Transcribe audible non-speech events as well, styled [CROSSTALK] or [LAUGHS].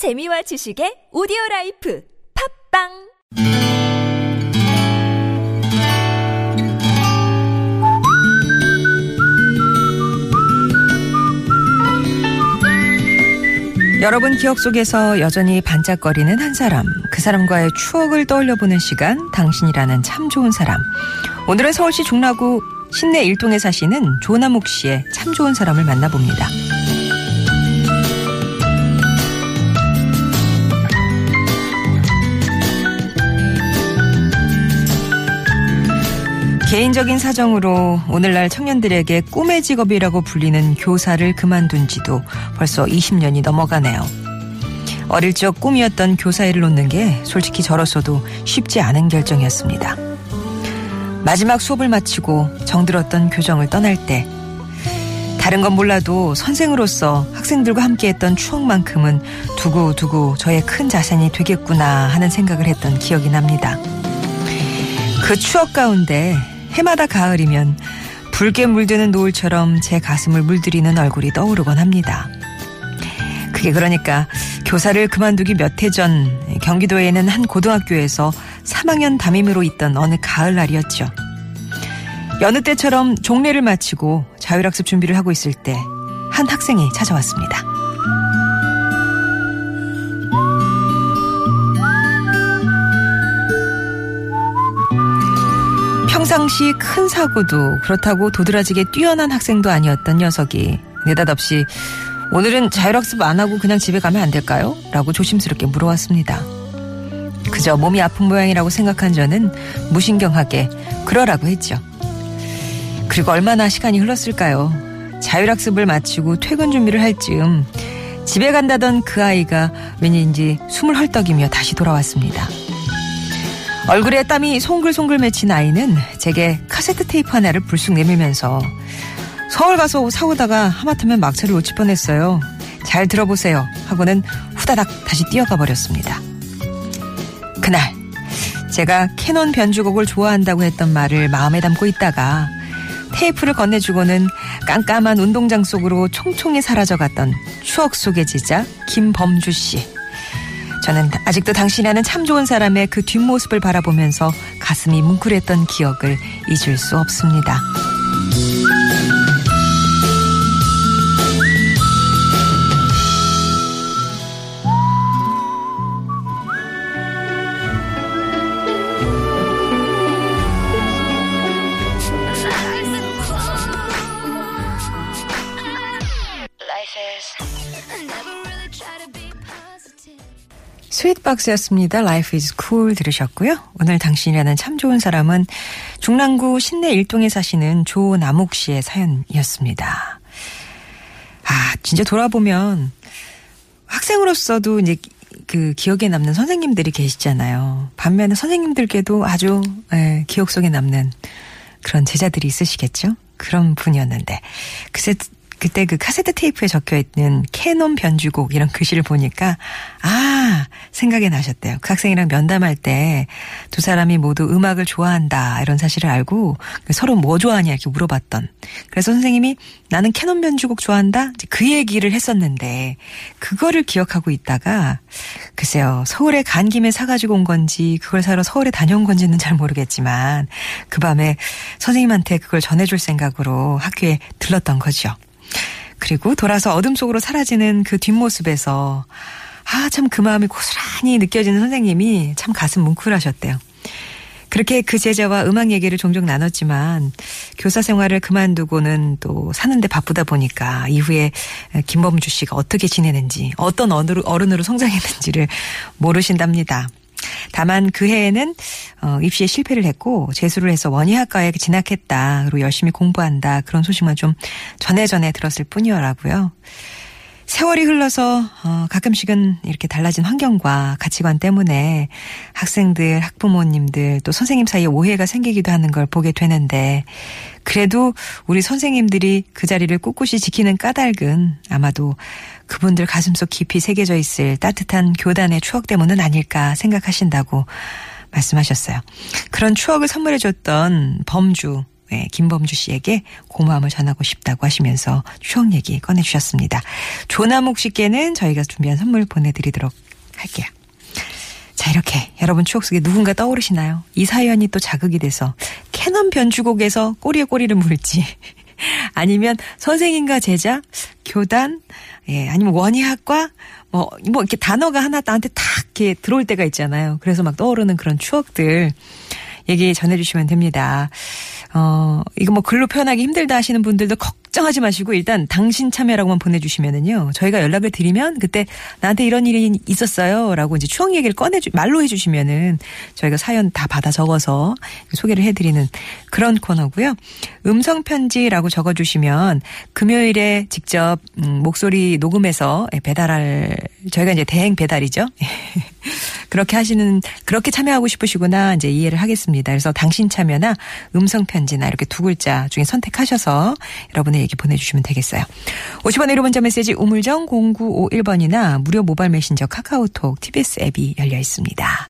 재미와 지식의 오디오 라이프 팟빵 여러분 기억 속에서 여전히 반짝거리는 한 사람, 그 사람과의 추억을 떠올려 보는 시간, 당신이라는 참 좋은 사람. 오늘은 서울시 중랑구 신내 일동에 사시는 조남욱 씨의 참 좋은 사람을 만나봅니다. 개인적인 사정으로 오늘날 청년들에게 꿈의 직업이라고 불리는 교사를 그만둔 지도 벌써 20년이 넘어가네요. 어릴 적 꿈이었던 교사 일을 놓는 게 솔직히 저로서도 쉽지 않은 결정이었습니다. 마지막 수업을 마치고 정들었던 교정을 떠날 때 다른 건 몰라도 선생으로서 학생들과 함께했던 추억만큼은 두고두고 저의 큰 자산이 되겠구나 하는 생각을 했던 기억이 납니다. 그 추억 가운데 해마다 가을이면 붉게 물드는 노을처럼 제 가슴을 물들이는 얼굴이 떠오르곤 합니다. 그게 그러니까 교사를 그만두기 몇 해 전 경기도에는 한 고등학교에서 3학년 담임으로 있던 어느 가을 날이었죠. 여느 때처럼 종례를 마치고 자율학습 준비를 하고 있을 때 한 학생이 찾아왔습니다. 평상시 큰 사고도 그렇다고 도드라지게 뛰어난 학생도 아니었던 녀석이 느닷없이 오늘은 자율학습 안 하고 그냥 집에 가면 안 될까요? 라고 조심스럽게 물어왔습니다. 그저 몸이 아픈 모양이라고 생각한 저는 무신경하게 그러라고 했죠. 그리고 얼마나 시간이 흘렀을까요? 자율학습을 마치고 퇴근 준비를 할 즈음 집에 간다던 그 아이가 왠지 숨을 헐떡이며 다시 돌아왔습니다. 얼굴에 땀이 송글송글 맺힌 아이는 제게 카세트 테이프 하나를 불쑥 내밀면서 서울 가서 사오다가 하마터면 막차를 놓칠 뻔했어요. 잘 들어보세요. 하고는 후다닥 다시 뛰어가 버렸습니다. 그날 제가 캐논 변주곡을 좋아한다고 했던 말을 마음에 담고 있다가 테이프를 건네주고는 깜깜한 운동장 속으로 총총히 사라져갔던 추억 속의 제자 김범주 씨. 저는 아직도 당신이라는 참 좋은 사람의 그 뒷모습을 바라보면서 가슴이 뭉클했던 기억을 잊을 수 없습니다. 스윗박스였습니다. Life is cool 들으셨고요. 오늘 당신이라는 참 좋은 사람은 중랑구 신내 일동에 사시는 조남욱 씨의 사연이었습니다. 아, 진짜 돌아보면 학생으로서도 이제 그 기억에 남는 선생님들이 계시잖아요. 반면에 선생님들께도 아주 예, 기억 속에 남는 그런 제자들이 있으시겠죠? 그런 분이었는데. 글쎄, 그때 그 카세트 테이프에 적혀 있는 캐논 변주곡 이런 글씨를 보니까 아 생각이 나셨대요. 그 학생이랑 면담할 때 두 사람이 모두 음악을 좋아한다 이런 사실을 알고 서로 뭐 좋아하냐 이렇게 물어봤던. 그래서 선생님이 나는 캐논 변주곡 좋아한다 그 얘기를 했었는데 그거를 기억하고 있다가 글쎄요 서울에 간 김에 사가지고 온 건지 그걸 사러 서울에 다녀온 건지는 잘 모르겠지만 그 밤에 선생님한테 그걸 전해줄 생각으로 학교에 들렀던 거죠. 그리고 돌아서 어둠 속으로 사라지는 그 뒷모습에서 아, 참 그 마음이 고스란히 느껴지는 선생님이 참 가슴 뭉클하셨대요. 그렇게 그 제자와 음악 얘기를 종종 나눴지만 교사 생활을 그만두고는 또 사는데 바쁘다 보니까 이후에 김범주 씨가 어떻게 지내는지 어떤 어른으로 성장했는지를 모르신답니다. 다만 그 해에는 어, 입시에 실패를 했고 재수를 해서 원예학과에 진학했다. 그리고 열심히 공부한다. 그런 소식만 좀 전해 전해 들었을 뿐이더라고요. 세월이 흘러서 어, 가끔씩은 이렇게 달라진 환경과 가치관 때문에 학생들, 학부모님들 또 선생님 사이에 오해가 생기기도 하는 걸 보게 되는데 그래도 우리 선생님들이 그 자리를 꿋꿋이 지키는 까닭은 아마도 그분들 가슴속 깊이 새겨져 있을 따뜻한 교단의 추억 때문은 아닐까 생각하신다고 말씀하셨어요. 그런 추억을 선물해줬던 범주 예, 김범주 씨에게 고마움을 전하고 싶다고 하시면서 추억 얘기 꺼내주셨습니다. 조남욱 씨께는 저희가 준비한 선물 보내드리도록 할게요. 자, 이렇게 여러분 추억 속에 누군가 떠오르시나요? 이 사연이 또 자극이 돼서 캐논 변주곡에서 꼬리에 꼬리를 물지. [LAUGHS] 아니면 선생님과 제자, 교단, 예, 아니면 원희학과, 뭐, 뭐, 이렇게 단어가 하나 나한테 탁 이렇게 들어올 때가 있잖아요. 그래서 막 떠오르는 그런 추억들 얘기 전해주시면 됩니다. 어, 이거 뭐 글로 표현하기 힘들다 하시는 분들도 걱정하지 마시고 일단 당신 참여라고만 보내주시면은요. 저희가 연락을 드리면 그때 나한테 이런 일이 있었어요. 라고 이제 추억 얘기를 꺼내주, 말로 해주시면은 저희가 사연 다 받아 적어서 소개를 해드리는 그런 코너고요. 음성편지라고 적어주시면 금요일에 직접 음, 목소리 녹음해서 배달할, 저희가 이제 대행 배달이죠. [LAUGHS] 그렇게 하시는, 그렇게 참여하고 싶으시구나 이제 이해를 하겠습니다. 그래서 당신 참여나 음성 편지나 이렇게 두 글자 중에 선택하셔서 여러분의 얘기 보내주시면 되겠어요. 50원의 1호 문자 메시지 우물정 0951번이나 무료 모바일 메신저 카카오톡 TBS 앱이 열려 있습니다.